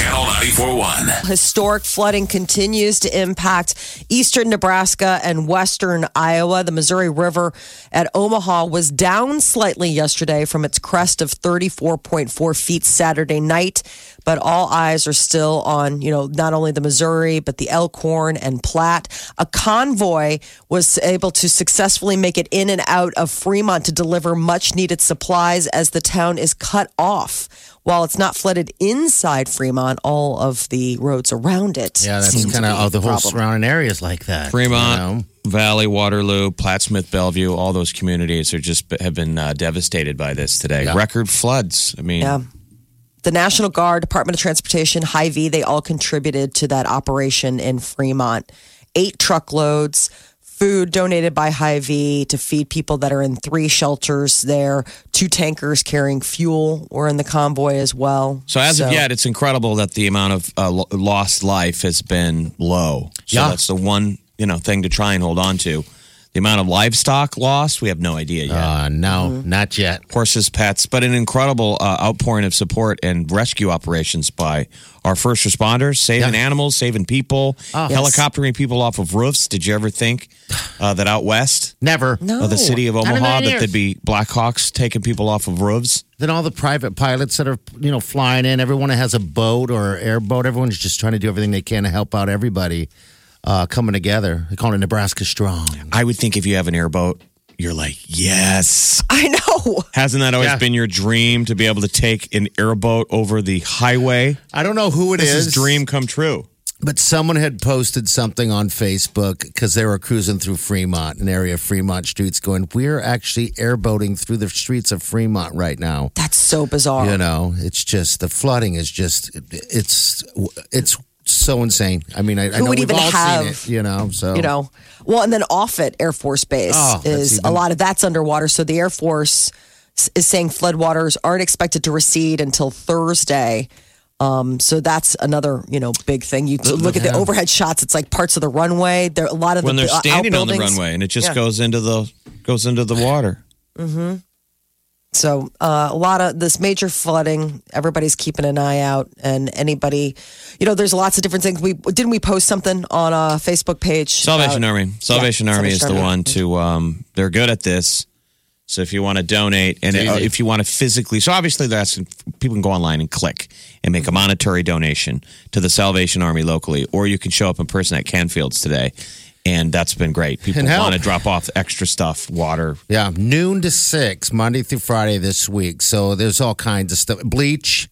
Channel 94.1. Historic flooding continues to impact eastern Nebraska and western Iowa. The Missouri River at Omaha was down slightly yesterday from its crest of 34.4 feet Saturday night, but all eyes are still on, you know, not only the Missouri, but the Elkhorn and Platte. A convoy was able to successfully make it in and out of Fremont to deliver much needed supplies as the town is cut off. While it's not flooded inside Fremont, all of the roads around it. Yeah, that's kind of be oh, the whole problem. surrounding areas like that. Fremont, you know? Valley, Waterloo, Plattsmouth, Bellevue, all those communities are just have been uh, devastated by this today. Yeah. Record floods. I mean, Yeah. The National Guard, Department of Transportation, Hy-Vee, they all contributed to that operation in Fremont. Eight truckloads, food donated by Hy-Vee to feed people that are in three shelters there. Two tankers carrying fuel were in the convoy as well. So as of yet, it's incredible that the amount of uh, lost life has been low. So Yeah. that's the one you know thing to try and hold on to. The amount of livestock lost, we have no idea yet. Uh, no, not yet. Horses, pets, but an incredible uh, outpouring of support and rescue operations by our first responders, saving Yeah. animals, saving people, Oh. helicoptering people off of roofs. Did you ever think uh, that out west, Never. No. of the city of Not in a Omaha, that years. there'd be Blackhawks taking people off of roofs? Then all the private pilots that are, you know, flying in, everyone that has a boat or airboat, everyone's just trying to do everything they can to help out everybody uh, coming together. They call it Nebraska Strong. I would think if you have an airboat, you're like, yes. I know. Hasn't that always Yeah. been your dream to be able to take an airboat over the highway? I don't know who it This is. is dream come true. But someone had posted something on Facebook because they were cruising through Fremont, an area of Fremont streets, going, We're actually airboating through the streets of Fremont right now. That's so bizarre. You know, it's just the flooding is just, it's, it's, so insane. I mean, I, I Who know would we've even all have- seen it, you know. So you know well and then Offutt air force base Oh, that's is a lot of that's underwater so the air force is saying floodwaters aren't expected to recede until thursday um, so that's another you know big thing you look at the overhead shots it's like parts of the runway there a lot of When the they're uh, standing on the runway and it just Yeah. goes into the goes into the water. So uh, a lot of this major flooding. Everybody's keeping an eye out, and anybody, you know, there's lots of different things. We didn't we post something on a Facebook page. Salvation about- Army. Salvation Yeah, Army is the one to. Um, they're good at this. So if you want to donate, and It's uh, if you want to physically, so obviously they're asking people can go online and click and make a monetary donation to the Salvation Army locally, or you can show up in person at Canfields today, and that's been great. People want to drop off extra stuff, water. Yeah, noon to six, Monday through Friday this week. So there's all kinds of stuff. Bleach.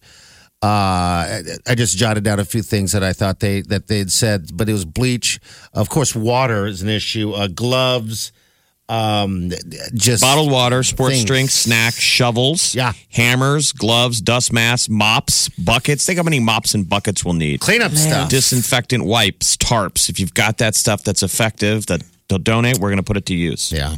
Uh, I just jotted down a few things that I thought they that they'd said, but it was bleach. Of course, water is an issue. Uh, gloves. Um, just Bottled water, sports Things. drinks, snacks, shovels, Yeah. hammers, gloves, dust masks, mops, buckets. Think how many mops and buckets we'll need. cleanup stuff. disinfectant wipes, tarps. If you've got that stuff that's effective that they'll donate, we're going to put it to use. yeah.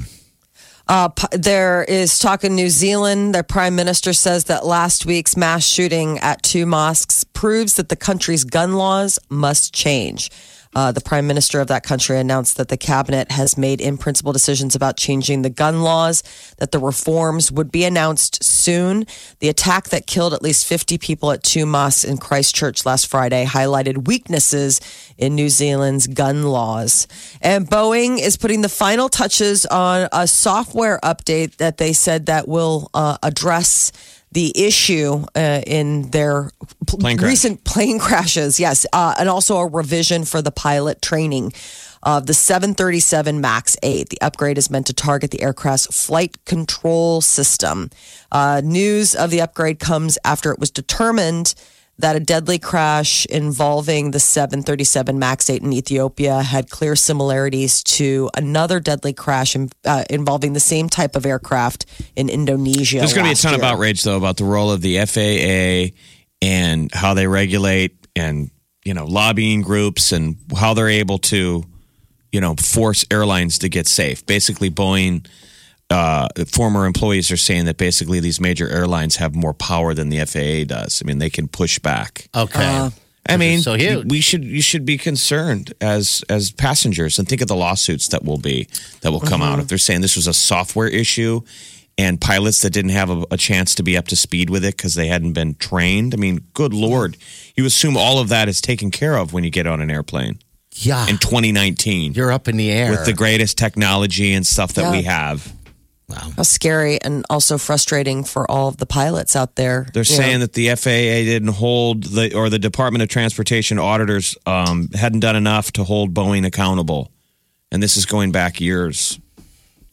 Uh, there is talk in New Zealand. The prime minister says that last week's mass shooting at two mosques proves that the country's gun laws must change. Uh, the prime minister of that country announced that the cabinet has made in principle decisions about changing the gun laws, that the reforms would be announced soon. The attack that killed at least 50 people at two mosques in Christchurch last Friday highlighted weaknesses in New Zealand's gun laws. And Boeing is putting the final touches on a software update that they said that will uh, address the issue uh, in their pl- Plane crash. recent plane crashes. Yes, uh, and also a revision for the pilot training of the 737 MAX 8. The upgrade is meant to target the aircraft's flight control system. Uh, news of the upgrade comes after it was determined that a deadly crash involving the 737 MAX 8 in Ethiopia had clear similarities to another deadly crash in, uh, involving the same type of aircraft in Indonesia. There's going to be a ton of outrage though about the role of the FAA and how they regulate and you know lobbying groups and how they're able to you know force airlines to get safe. Basically, Boeing. Uh, former employees are saying that basically these major airlines have more power than the FAA does. I mean, they can push back. Okay. Uh, I mean, so huge. we should you should be concerned as as passengers and think of the lawsuits that will be that will come Mm-hmm. out if they're saying this was a software issue and pilots that didn't have a, a chance to be up to speed with it because they hadn't been trained. I mean, good lord, you assume all of that is taken care of when you get on an airplane yeah. in 2019 You're up in the air. with the greatest technology and stuff that we Yeah. Have. How scary and also frustrating for all of the pilots out there. They're You know, saying that the FAA didn't hold the or the Department of Transportation auditors um, hadn't done enough to hold Boeing accountable, and this is going back years.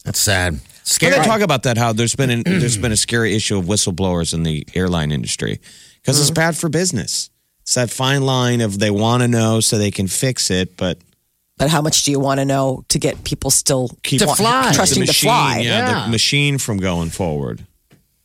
That's sad. We're Scary. going to talk about that. How there's been an, there's been a scary issue of whistleblowers in the airline industry because it's bad for business. It's that fine line of they want to know so they can fix it, but but how much do you want to know to get people still keep To fly. trusting the to fly? Yeah, Yeah. the machine from going forward.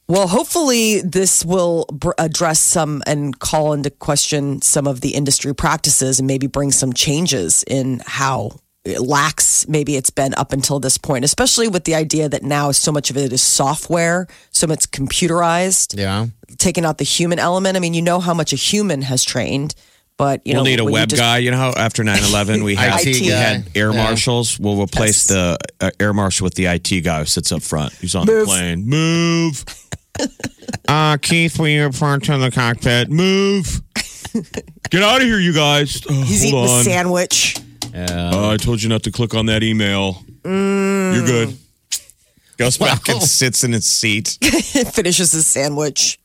Well, hopefully, this will br- address some and call into question some of the industry practices and maybe bring some changes in how lax maybe it's been up until this point, especially with the idea that now so much of it is software, so much computerized, yeah. taking out the human element. I mean, you know how much a human has trained, but you we'll know, need a web just- guy. You know how after 9-11 we had, IT we had air Yeah. marshals. We'll replace the uh, air marshal with the IT guy who sits up front. He's on the Move. plane. Move. uh, Keith, will you report to the cockpit? Move. Get out of here, you guys. Oh, He's hold eating on. a sandwich. Uh, I told you not to click on that email. You're good. Goes back and sits in his seat. finishes his sandwich.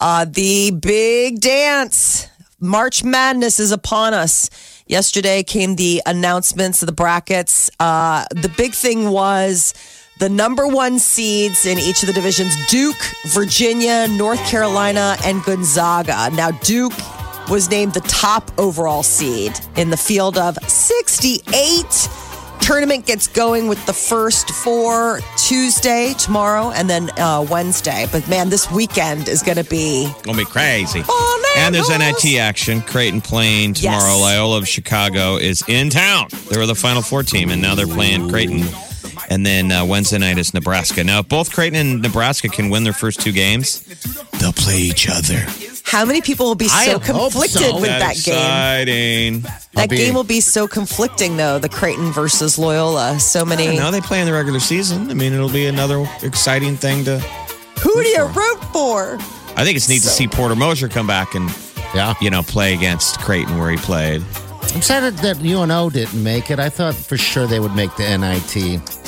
Uh, the big dance. March Madness is upon us. Yesterday came the announcements of the brackets. Uh, the big thing was the number one seeds in each of the divisions Duke, Virginia, North Carolina, and Gonzaga. Now, Duke was named the top overall seed in the field of 68. Tournament gets going with the first four Tuesday, tomorrow, and then uh, Wednesday. But man, this weekend is going to be Gonna be crazy. Oh, and there's NIT action. Creighton playing tomorrow. Yes. Loyola of Chicago is in town. They were the Final Four team, and now they're playing Creighton. And then uh, Wednesday night is Nebraska. Now, if both Creighton and Nebraska can win their first two games, they'll play each other. How many people will be so conflicted so. with that game? exciting. That be- game will be so conflicting, though. The Creighton versus Loyola. So many. Now they play in the regular season. I mean, it'll be another exciting thing to. Who do you root for? I think it's neat to see Porter Moser come back and Yeah. you know play against Creighton where he played. I'm sad that UNO didn't make it. I thought for sure they would make the NIT.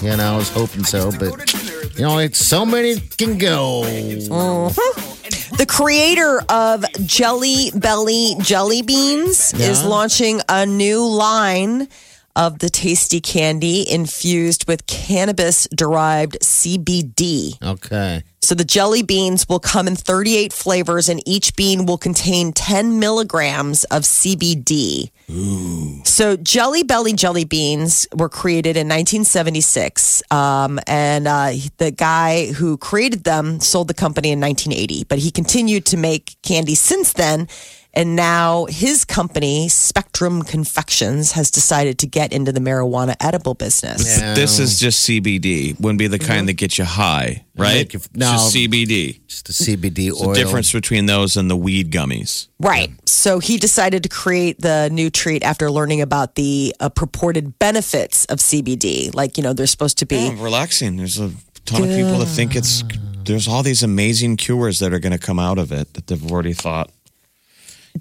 You know, I was hoping so, but you know, it's so many can go. Mm-hmm. The creator of Jelly Belly Jelly Beans is launching a new line of the tasty candy infused with cannabis derived CBD. Okay. So the jelly beans will come in 38 flavors, and each bean will contain 10 milligrams of CBD. Ooh. So Jelly Belly jelly beans were created in 1976, um, and uh, the guy who created them sold the company in 1980. But he continued to make candy since then. And now his company, Spectrum Confections, has decided to get into the marijuana edible business. Yeah. This is just CBD. Wouldn't be the kind that gets you high, right? Make you- no. Just CBD. Just the CBD It's oil. the difference between those and the weed gummies. Right. So he decided to create the new treat after learning about the uh, purported benefits of CBD. Like, you know, they're supposed to be. Oh, relaxing. There's a ton of people that think it's there's all these amazing cures that are going to come out of it that they've already thought.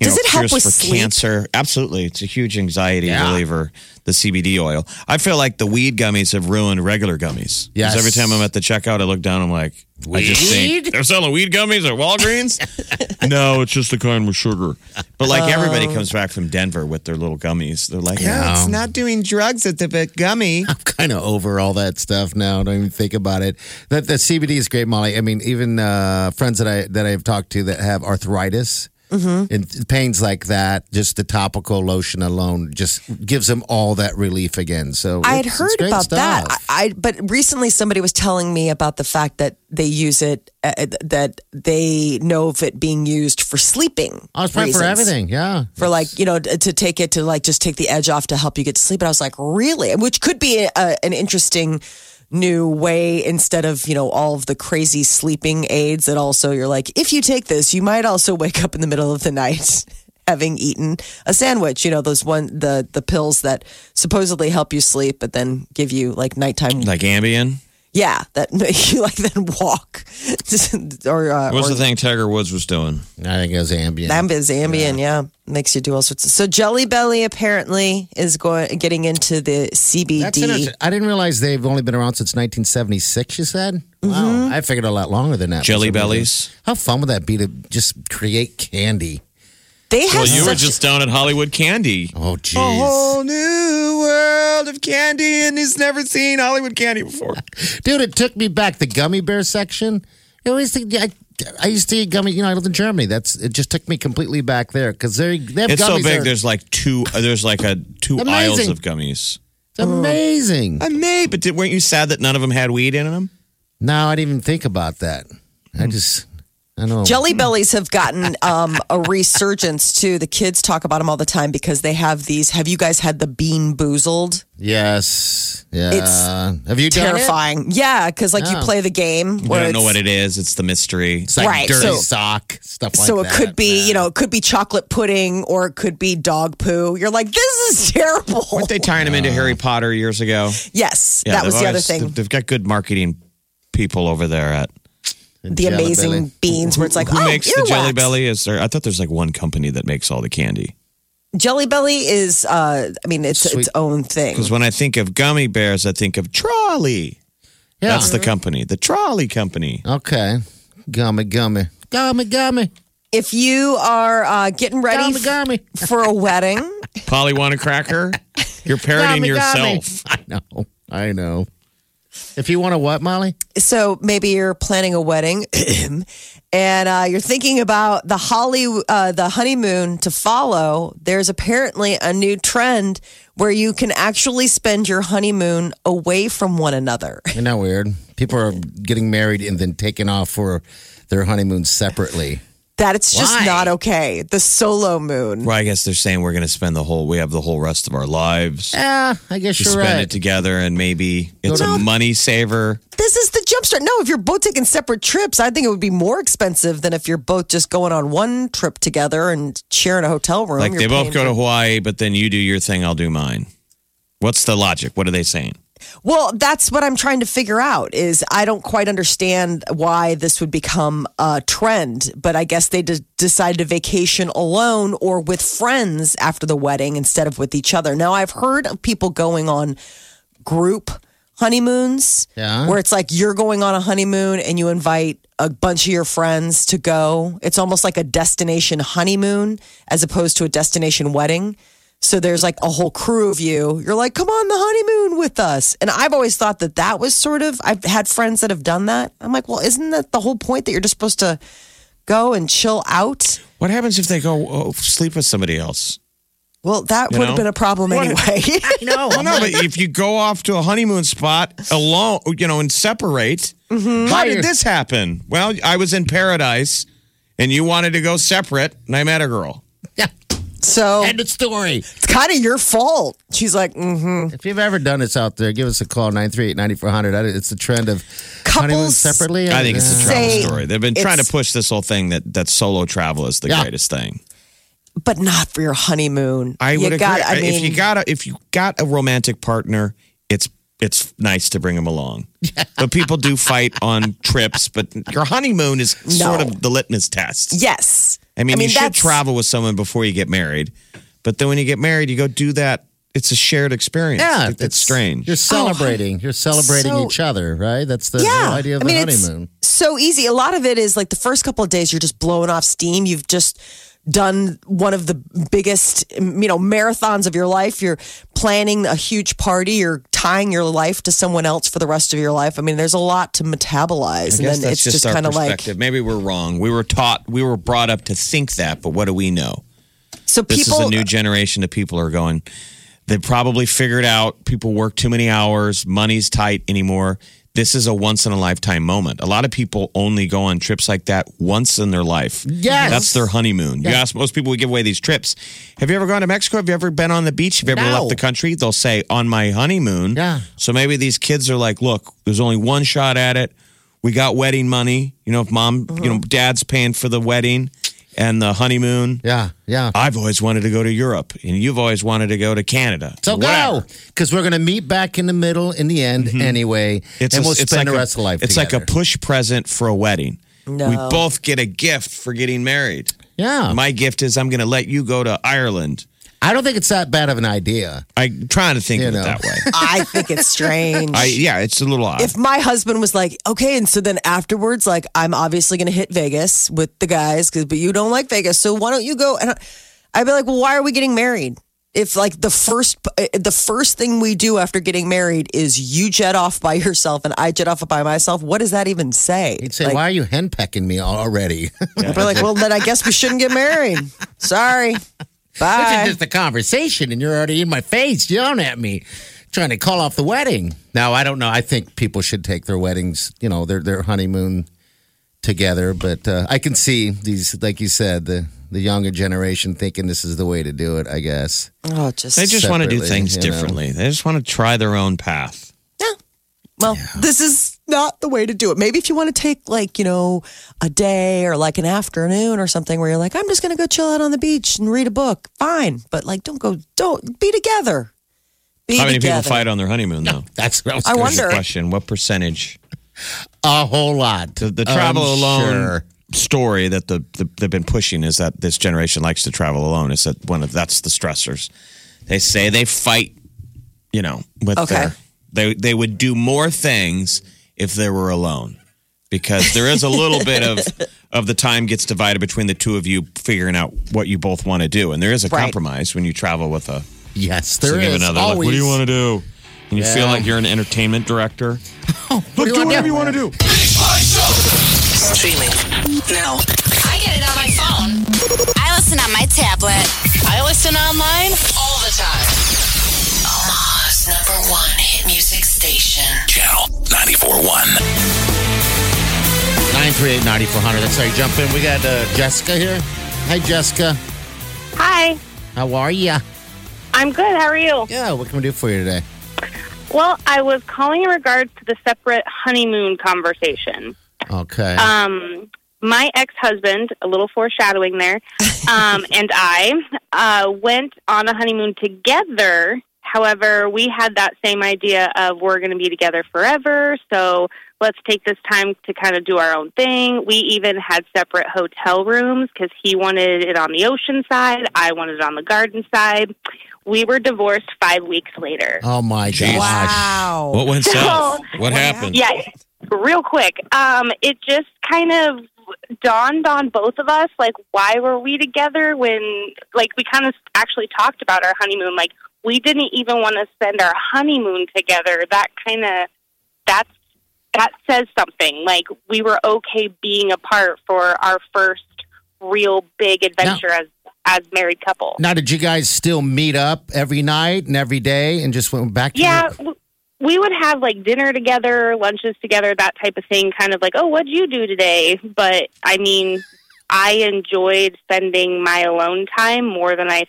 You Does it help with for sleep? cancer? Absolutely, it's a huge anxiety Yeah. reliever. The CBD oil. I feel like the weed gummies have ruined regular gummies. 'Cause Yes. Every time I'm at the checkout, I look down. I'm like, I just think Weed? they're selling weed gummies at Walgreens. no, it's just the kind with sugar. But like everybody comes back from Denver with their little gummies. They're like, Yeah. "Oh, it's not doing drugs at the bit gummy. I'm kind of over all that stuff now. Don't even think about it. That the CBD is great, Molly. I mean, even uh, friends that I that I've talked to that have arthritis, Mm-hmm. And pains like that, just the topical lotion alone, just gives them all that relief again. So I had heard about that. I, I but recently somebody was telling me about the fact that they use it uh, that they know of it being used for sleeping. Oh, it's fine for everything. Yeah. For like you know to take it to like just take the edge off to help you get to sleep. And I was like, really, which could be a, an interesting new way instead of you know all of the crazy sleeping aids that also you're like if you take this you might also wake up in the middle of the night having eaten a sandwich you know those one the the pills that supposedly help you sleep but then give you like nighttime Like Ambien. Yeah that you like then walk or uh, What's or the thing Tiger Woods was doing? I think it was Ambien. Ambien, Ambien, yeah. makes you do all sorts of. So Jelly Belly apparently is going getting into the That's CBD. interesting. I didn't realize they've only been around since 1976. You said, "Wow!" I figured a lot longer than that. Jelly bellies. How fun would that be to just create candy? They have Well, you were just down at Hollywood Candy. Oh, jeez. A whole new world of candy, and he's never seen Hollywood candy before. Dude, it took me back the gummy bear section. I always think I, I used to eat gummy. You know, I lived in Germany. That's it. Just took me completely back there because they they have It's so gummies big. that are- There's like two. uh, There's like a two Amazing. aisles of gummies. it's amazing. I may, but did, weren't you sad that none of them had weed in them? No, I didn't even think about that. Hmm. I just, I know. Jelly Bellies have gotten um, a resurgence too. The kids talk about them all the time because they have these. Have you guys had the Bean Boozled? Yes. Yeah. It's have you done it? Terrifying. Yeah, because like you play the game. We where don't know it's- what it is. It's the mystery. It's like Right, dirty so- sock stuff like so that. it could be, Yeah. you know, it could be chocolate pudding or it could be dog poo. You're like, this is terrible. Weren't they tying him into Harry Potter years ago? yes, Yeah, that was they've the other always- thing. They've got good marketing people over there at. The Jelly amazing Belly. beans, where it's like, Who oh, makes the earwax. Jelly Belly? Is there? I thought there's like one company that makes all the candy. Jelly Belly is, uh, I mean, it's Sweet. its own thing. Because when I think of gummy bears, I think of Trolli. Yeah. That's the company, the Trolli Company. Okay. Gummy, gummy. Gummy, gummy. If you are uh, getting ready Gummy, gummy. for a wedding, Polly want a cracker? You're parodying Gummy, gummy. yourself. I know. I know. If you want to what, Molly? so maybe you're planning a wedding and uh, you're thinking about the holly uh, the honeymoon to follow there's apparently a new trend where you can actually spend your honeymoon away from one another Isn't that weird? People are getting married and then taking off for their honeymoon separately. That it's just Why? not okay the solo moon Well, I guess they're saying we're going to spend the whole, we have the whole rest of our lives Yeah, I guess to you're right. spend right. it together and maybe it's a money saver. this is the jumpstart no if you're both taking separate trips i think it would be more expensive than if you're both just going on one trip together and sharing a hotel room Like You're they both go to Hawaii, but then you do your thing, I'll do mine. What's the logic? What are they saying? Well, that's what I'm trying to figure out is I don't quite understand why this would become a trend, but I guess they de- decided to vacation alone or with friends after the wedding instead of with each other. Now, I've heard of people going on group honeymoons Yeah. where it's like you're going on a honeymoon and you invite a bunch of your friends to go. It's almost like a destination honeymoon as opposed to a destination wedding. So there's like a whole crew of you. You're like, come on the honeymoon with us. And I've always thought that that was sort of, I've had friends that have done that. I'm like, well, isn't that the whole point that you're just supposed to go and chill out? What happens if they go oh, sleep with somebody else? Well, that You would have been a problem What- anyway. no, Well, no, but if you go off to a honeymoon spot alone, you know, and separate, Mm-hmm. how did this happen? Well, I was in paradise and you wanted to go separate, and I met a girl. yeah. So End of story. it's kind of your fault. She's like, mm-hmm. If you've ever done this out there, give us a call 938-9400. It's the trend of honeymoon Couples- separately. I think it's a travel Say story. They've been trying to push this whole thing that, that solo travel is the Yeah. greatest thing. but not for your honeymoon. I You would agree. got- I mean, if you got a if you got a romantic partner, it's it's nice to bring them along. But people do fight on trips, but your honeymoon is sort of the litmus test. yes. I mean, you should travel with someone before you get married, but then when you get married, you go do that. It's a shared experience. Yeah, It- it's, strange. You're oh, celebrating. You're celebrating so- each other, right? That's the yeah. whole idea of I mean, the it's honeymoon. so easy. A lot of it is like the first couple of days, you're just blowing off steam. You've just done one of the biggest, you know, marathons of your life. You're planning a huge party. You're tying your life to someone else for the rest of your life. I mean, there's a lot to metabolize, and then it's just, just kind of like. Maybe we're wrong. We were taught, we were brought up to think that, but what do we know? so This people. is a new generation of people are going. They probably figured out people work too many hours, money's tight anymore. This is a once in a lifetime moment. A lot of people only go on trips like that once in their life. Yes. That's their honeymoon. You ask most people, we give away these trips. Have you ever gone to Mexico? Have you ever been on the beach? Have you ever No. left the country? They'll say, on my honeymoon. Yeah. So maybe these kids are like, look, there's only one shot at it. We got wedding money. You know, if mom, you uh-huh. know, dad's paying for the wedding and the honeymoon. Yeah, yeah. I've always wanted to go to Europe, and you've always wanted to go to Canada. So Whatever. go because we're going to meet back in the middle in the end mm-hmm. anyway, and a- we'll spend the rest a, of life. It's like a push present for a wedding. No. We both get a gift for getting married. yeah. My gift is I'm going to let you go to Ireland. I don't think it's that bad of an idea. I'm trying to think You of it know. that way. I think it's strange. I yeah, it's a little odd. if my husband was like, okay, and so then afterwards, like, I'm obviously going to hit Vegas with the guys, 'cause- but you don't like Vegas, so why don't you go? And I- I'd be like, well, why are we getting married? If like the first, eh, the first thing we do after getting married is you jet off by yourself and I jet off by myself, what does that even say? He'd say, Like, "Why are you henpecking me already?" I'd be like, well, then I guess we shouldn't get married. Sorry, This bye. is just a conversation, and you're already in my face yelling at me, trying to call off the wedding. Now, I don't know. I think people should take their weddings, you know, their their honeymoon together. But uh, I can see these, like you said, the the younger generation thinking this is the way to do it. I guess. Oh, just they just want to do things you know. differently. They just want to try their own path. Yeah. Well, this is not the way to do it. Maybe if you want to take like, you know, a day or like an afternoon or something where you're like, I'm just going to go chill out on the beach and read a book. Fine. But like, don't go, don't be together. Be How many together. people fight on their honeymoon though? That's what I was I wonder. say. Question. What percentage? A whole lot. The, the um, travel I'm alone sure. story that the, the they've been pushing is that this generation likes to travel alone. Is that one of that's the stressors? They say they fight, you know, with Okay. their they they would do more things if they were alone because there is a little bit of of the time gets divided between the two of you figuring out what you both want to do, and there is a Right. compromise when you travel with a Yes, there significant is other. Like, always. what do you want to do? And you feel Yeah. like you're an entertainment director. What do whatever you want to do? want to do. Streaming now. I get it on my phone. I listen on my tablet I listen online. all the time. Omaha's number one 94.1. 938-9400. That's how you jump in. We got uh, Jessica here. Hi, Jessica. Hi, How are you? I'm good. How are you? Yeah, what can we do for you today? Well, I was calling in regards to the separate honeymoon conversation. Okay. Um, my ex-husband, a little foreshadowing there, um, and I uh, went on a honeymoon together. However, we had that same idea of we're going to be together forever, so let's take this time to kind of do our own thing. We even had separate hotel rooms because he wanted it on the ocean side, I wanted it on the garden side. We were divorced five weeks later. oh, my gosh. Wow. What went south? What happened? Yeah, real quick. Um, it just kind of dawned on both of us, like, why were we together when, like, we kind of actually talked about our honeymoon. Like, we didn't even want to spend our honeymoon together. That kind of, that's, that says something. Like, we were okay being apart for our first real big adventure as, as married couple. Now, did you guys still meet up every night and every day and just went back to Yeah, your- we would have like dinner together, lunches together, that type of thing. Kind of like, oh, what'd you do today? But I mean, I enjoyed spending my alone time more than I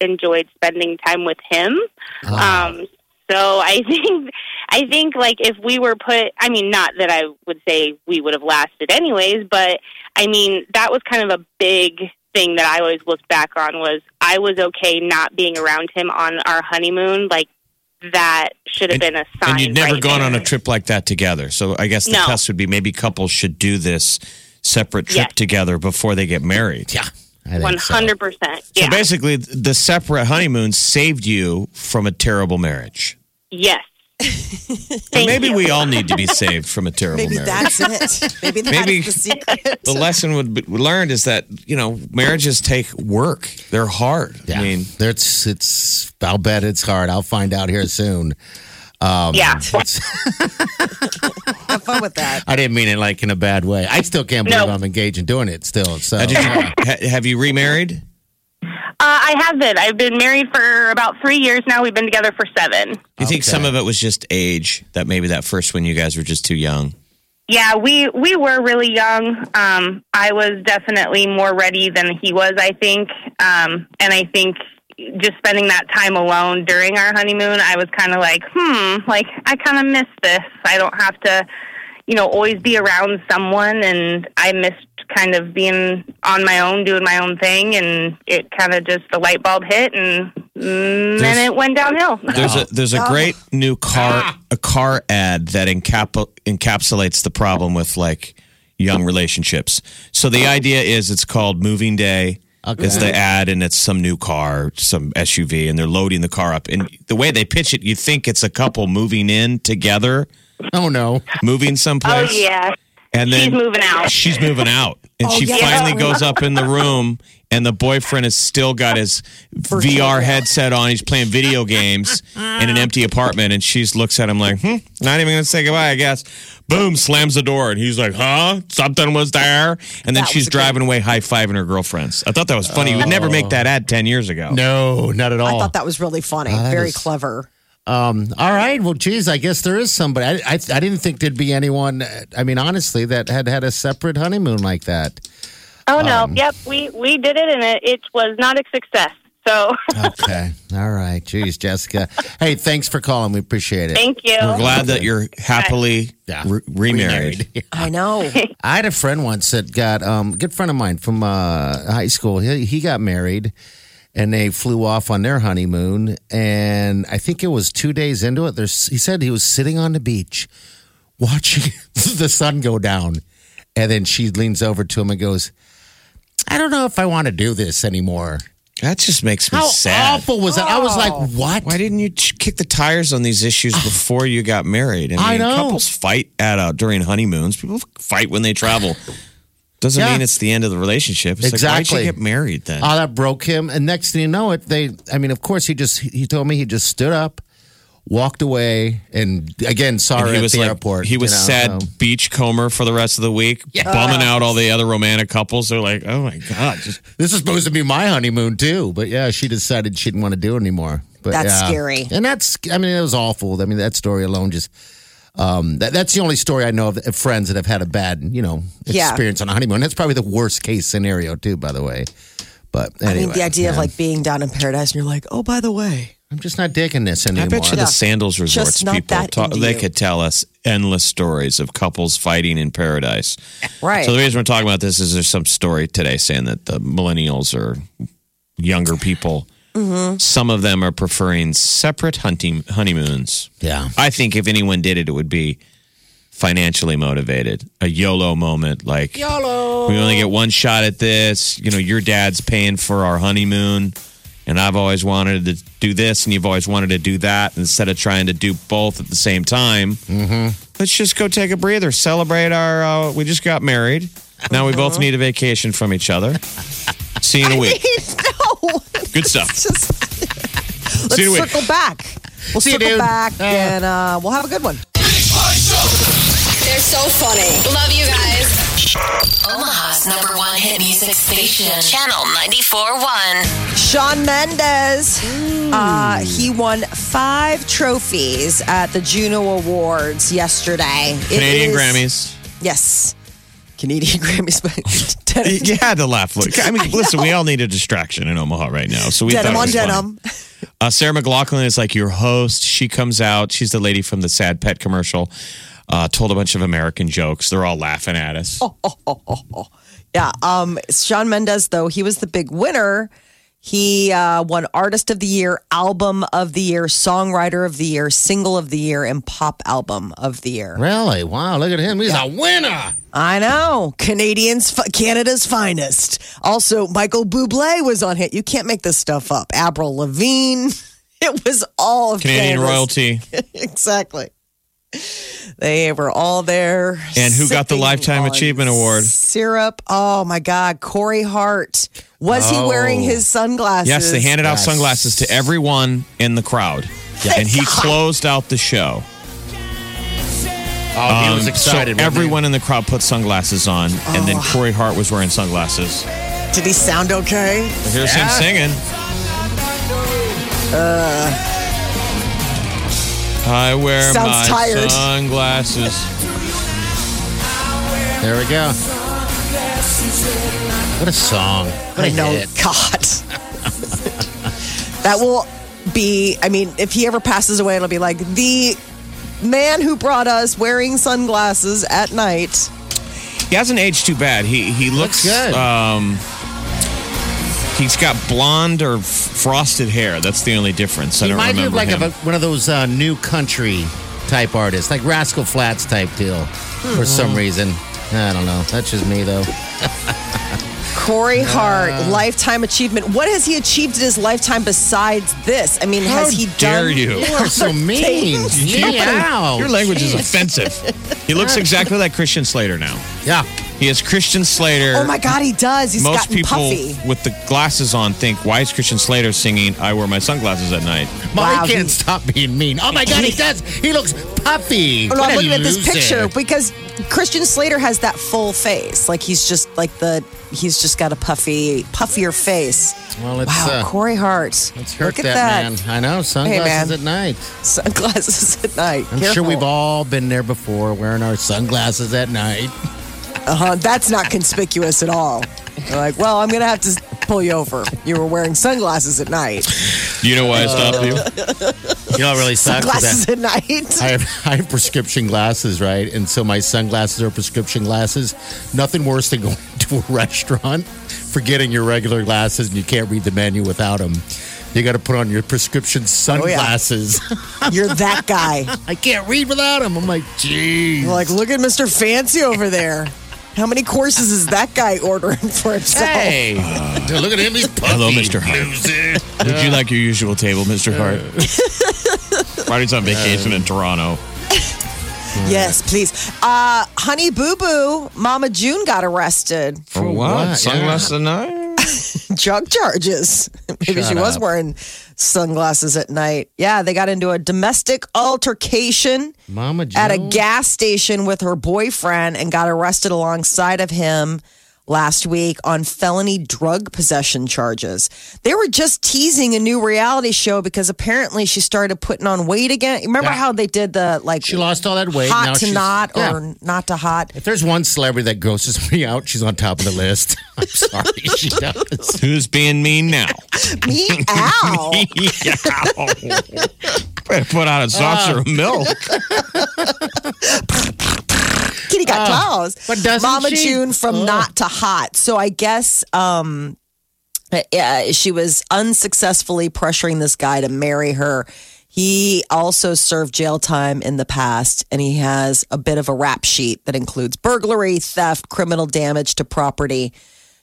enjoyed spending time with him. Ah. Um, so I think, I think like if we were put, I mean, not that I would say we would have lasted anyways, but I mean, that was kind of a big thing that I always looked back on was I was okay not being around him on our honeymoon. Like that should have been a sign. And you'd never right gone on a trip like that together. So I guess the No. test would be maybe couples should do this separate trip Yes. together before they get married. Yeah. I think One so. hundred percent. So Yeah. basically, the separate honeymoon saved you from a terrible marriage. Yes. Thank Maybe you. we all need to be saved from a terrible Maybe marriage. that's it. Maybe that's Maybe the secret. the lesson would be learned is that you know marriages take work. They're hard. Yeah. I mean, it's it's. I'll bet it's hard. I'll find out here soon. Um, Yeah. Have fun with that. I didn't mean it like in a bad way. I still can't believe No. I'm engaged in doing it still. So did you, ha, have you remarried? Uh, I have been. I've been married for about three years now. We've been together for seven. Do you think some of it was just age? That maybe that first one you guys were just too young. Yeah, we we were really young. Um, I was definitely more ready than he was. I think, um, and I think just spending that time alone during our honeymoon, I was kind of like, hmm, like I kind of miss this. I don't have to, you know, always be around someone, and I missed kind of being on my own, doing my own thing, and it kind of just the light bulb hit, and mm, then it went downhill. There's a there's a great new car a car ad that encap- encapsulates the problem with like young relationships. So the idea is it's called Moving Day. Okay. It's the ad and it's some new car, some SUV, and they're loading the car up. And the way they pitch it, you think it's a couple moving in together, oh no, moving someplace. Oh yeah, And then she's moving out. She's moving out. And oh, she yeah. finally goes up in the room, and the boyfriend has still got his VR headset on. He's playing video games in an empty apartment. And she looks at him like, hmm, not even going to say goodbye, I guess. Boom, slams the door. And he's like, huh? Something was there. And then That she's was a good- driving away, high fiving her girlfriends. I thought that was funny. You would never make that ad 10 years ago. no, not at all. I thought that was really funny. Oh, Very is- clever. Um, all right. Well, geez, I guess there is somebody. I, I, I didn't think there'd be anyone. I mean, honestly, that had had a separate honeymoon like that. Oh no! Um, yep, we we did it, and it, it was not a success. So Okay. all right. Geez, Jessica. Hey, thanks for calling. We appreciate it. thank you. We're glad that you're happily Yeah. re- remarried. I know. I had a friend once that got um, a good friend of mine from uh, high school. He, he got married, and they flew off on their honeymoon. And I think it was two days into it. There's, he said he was sitting on the beach watching the sun go down, and then she leans over to him and goes, "I don't know if I want to do this anymore." That just makes me sad. How sad. awful was that? I was like, "What?" Why didn't you ch- kick the tires on these issues before you got married? I mean, know. couples fight at uh, during honeymoons. People fight when they travel. Doesn't Yeah. mean it's the end of the relationship. It's like, Exactly. why'd you get married then? Oh, that broke him. And next thing you know, it they. I mean, of course, he just he told me he just stood up, walked away, and again sorry And he at was the like, airport. he was you know, sad so. beachcomber for the rest of the week, bumming out all the other romantic couples. They're like, oh my god, just This is supposed to be my honeymoon too, but yeah, she decided she didn't want to do it anymore. But That's yeah. scary. and that's. I mean, it was awful. I mean, that story alone just. Um, that, that's the only story I know of, of friends that have had a bad, you know, Yeah. experience on a honeymoon. That's probably the worst case scenario too, by the way. But I mean, the idea of like being down in paradise and you're like, oh, by the way, I'm just not digging this anymore. I bet you Yeah. the Sandals Resorts Just not people that talk, into they you. could tell us endless stories of couples fighting in paradise. right. So the reason we're talking about this is there's some story today saying that the millennials or younger people, Mm-hmm. some of them are preferring separate hunting honeymoons. yeah. I think if anyone did it, it would be financially motivated, a YOLO moment, like YOLO. We only get one shot at this. You know, your dad's paying for our honeymoon. And I've always wanted to do this, and you've always wanted to do that. Instead of trying to do both at the same time, mm-hmm. let's just go take a breather, celebrate our. Uh, we just got married. Now we both need a vacation from each other. See you in a week. no. Good stuff. Let's See you in a week. circle back. We'll See you, circle dude. back Uh. and uh, we'll have a good one. They're so funny. Love you guys. Omaha's number one hit music station. Channel 94.1. Shawn Mendes. Uh, he won five trophies at the Juno Awards yesterday. It Canadian is- Grammys. Yes. Canadian Grammys. but You had to laugh. Look, I mean, listen, we all need a distraction in Omaha right now. So we denim thought it on was funny. denim. Uh, Sarah McLachlan is like your host. She comes out. She's the lady from the Sad Pet commercial. Uh, told a bunch of American jokes. They're all laughing at us. Yeah. Um, Shawn Mendes, though, he was the big winner. He uh, won Artist of the Year, Album of the Year, Songwriter of the Year, Single of the Year, and Pop Album of the Year. Really? Wow, look at him. He's a winner. I know. Canadians, Canada's finest. Also, Michael Bublé was on hit. You can't make this stuff up. Avril Lavigne. It was all of Canadian Canada's- royalty. exactly. They were all there. And who got the Lifetime Achievement Award? Syrup. Oh my God. Corey Hart. Was he wearing his sunglasses? Yes, they handed out Yes. sunglasses to everyone in the crowd. And he closed out the show. Oh, he was Um, excited. So wasn't he? everyone in the crowd put sunglasses on, and then Corey Hart was wearing sunglasses. Did he sound okay? Here's him singing. I wear Sounds my tired. sunglasses. There we go. What a song. What a I know. hit. God. that will be, I mean, if he ever passes away, it'll be like the man who brought us wearing sunglasses at night. He hasn't aged too bad. He he looks, Looks good. Um, he's got blonde or f- frosted hair. That's the only difference. I He don't might be remember like him. a, one of those uh, new country type artists, like Rascal Flatts type deal, for Hmm. some reason. I don't know. That's just me, though. Corey Hart, lifetime achievement. What has he achieved in his lifetime besides this? I mean, has he dare done? you. You are so mean. Meow. Your language is offensive. He looks exactly like Christian Slater now. Yeah. He is Christian Slater. Oh my God, he does. He's Most gotten people puffy. with the glasses on think, why is Christian Slater singing "I wear my sunglasses at night"? Molly Wow, can't he- stop being mean. Oh my God, he does. He looks puffy. Oh, no, What I'm a looking at this loser. picture because Christian Slater has that full face. Like he's just like the he's just got a puffy, puffier face. Well, it's, wow, uh, Corey Hart. Let's hurt Look at that, that. man. I know. Sunglasses man. at night. Sunglasses at night. I'm sure we've all been there before, wearing our sunglasses at night. Uh-huh. That's not conspicuous at all. They're like, well, I'm gonna have to pull you over. You were wearing sunglasses at night. You know why I stopped you? You know what really sucks? is that- Glasses at night. I have, I have prescription glasses, right? And so my sunglasses are prescription glasses. Nothing worse than going to a restaurant, forgetting your regular glasses, and you can't read the menu without them. You got to put on your prescription sunglasses. You're that guy. I can't read without them. I'm like, geez. Like, look at Mr. Fancy over there. How many courses is that guy ordering for himself? Hey, look at him. He's puffy. Hello, Mr. Hart. Loser. Would you like your usual table, Mr. Hart? Marty's on vacation in Toronto. Yes, please. Uh, Honey Boo Boo, Mama June got arrested. For what? Sunglasses at night? Drug charges. Maybe Shut she was wearing sunglasses at night. Yeah, they got into a domestic altercation Mama at a gas station with her boyfriend and got arrested alongside of him last week on felony drug possession charges. They were just teasing a new reality show because apparently she started putting on weight again. Remember Yeah. how they did the like She lost all that weight. hot now to not Yeah. or not to hot? If there's one celebrity that grosses me out, she's on top of the list. I'm sorry, she does. Who's being mean now? Me ow. Better put out a saucer of milk. Kitty got claws. but doesn't Mama she? June from Oh. not to hot. So I guess um uh, she was unsuccessfully pressuring this guy to marry her. He also served jail time in the past, and he has a bit of a rap sheet that includes burglary, theft, criminal damage to property.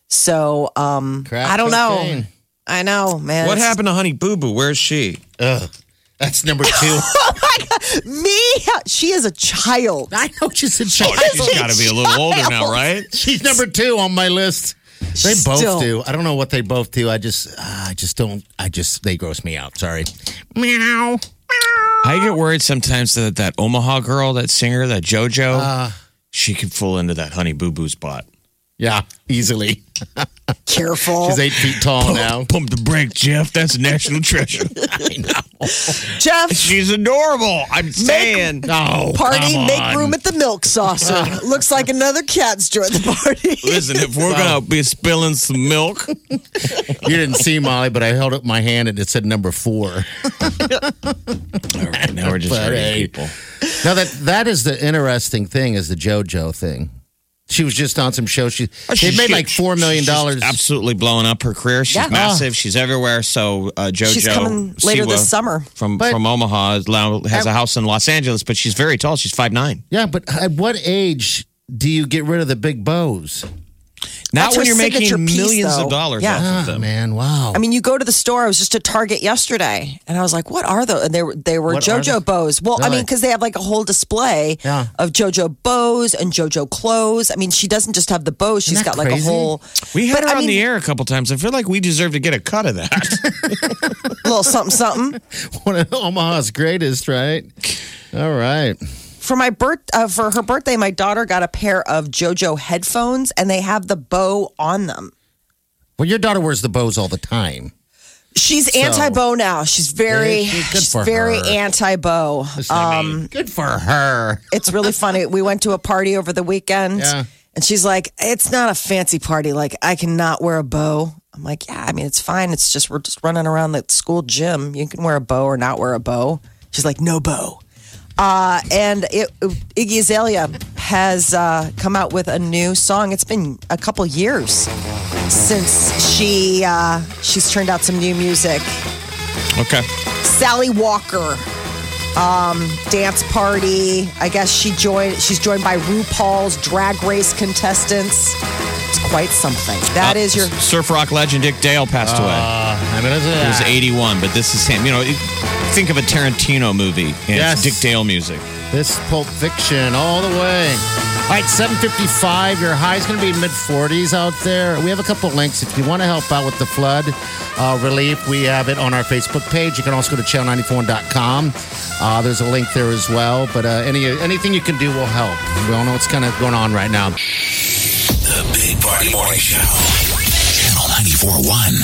So um, I don't know. I know, man. What happened to Honey Boo Boo? Where's she? Ugh. That's number two. Me? She is a child. I know she's a Oh, child. she's got to be a little older now, right? She's number two on my list. They both Still. do. I don't know what they both do. I just, uh, I just don't. I just they gross me out. Sorry. Meow. I get worried sometimes that that Omaha girl, that singer, that JoJo, Uh. she could fall into that Honey Boo Boo spot. Yeah, easily. Careful. She's eight feet tall now. Pump the brake, Jeff. That's a national treasure. I know. Jeff, She's adorable. I'm saying. No. party, come make on. room at the milk saucer. Looks like another cat's joined the party. Listen, if we're gonna be spilling some milk, You didn't see Molly, but I held up my hand and it said number four. all right, now we're just But, hurting hey. people. Now that that is the interesting thing is the JoJo thing. She was just on some show. She they made like four million dollars. Absolutely blowing up her career. She's Yeah. massive. She's everywhere. So uh, JoJo She's coming later Siwa this summer. from But- from Omaha has a house in Los Angeles, but she's very tall. She's five nine. Yeah, but at what age do you get rid of the big bows? Not That's when you're making piece, millions though. of dollars Yeah. off of them. Ah, man, wow. I mean, you go to the store. I was just at Target yesterday, and I was like, "What are those?" And they were they were What JoJo they? bows. Well, I mean, because they have like a whole display Yeah. of JoJo bows and JoJo clothes. I mean, she doesn't just have the bows; she's Isn't that got like a whole. We had But, her I on mean, the air a couple times. I feel like we deserve to get a cut of that. a little something something. One of Omaha's greatest, right? All right. For my birth, uh, for her birthday, my daughter got a pair of JoJo headphones, and they have the bow on them. Well, your daughter wears the bows all the time. She's So- anti-bow now. She's very, she's good she's for very her. anti-bow. Um, good for her. it's really funny. We went to a party over the weekend, Yeah. and she's like, "It's not a fancy party. Like, I cannot wear a bow." I'm like, "Yeah, I mean, it's fine. It's just we're just running around the school gym. You can wear a bow or not wear a bow." She's like, "No bow." Uh, and it, Iggy Azalea has uh, come out with a new song. It's been a couple years since she uh, she's turned out some new music. okay. Sally Walker, um, dance party. I guess she joined. She's joined by RuPaul's Drag Race contestants. It's quite something. That Uh, is your. surf rock legend Dick Dale passed away. Uh, I mean, He was 81, but this is him. You know, think of a Tarantino movie and Yes. it's Dick Dale music. This Pulp Fiction all the way. All right, 755. Your high is going to be mid 40s out there. We have a couple links. If you want to help out with the flood uh, relief, we have it on our Facebook page. You can also go to channel94.com. Uh, there's a link there as well. But uh, any anything you can do will help. We all know what's kind of going on right now. Party Morning Show. Channel 94.1.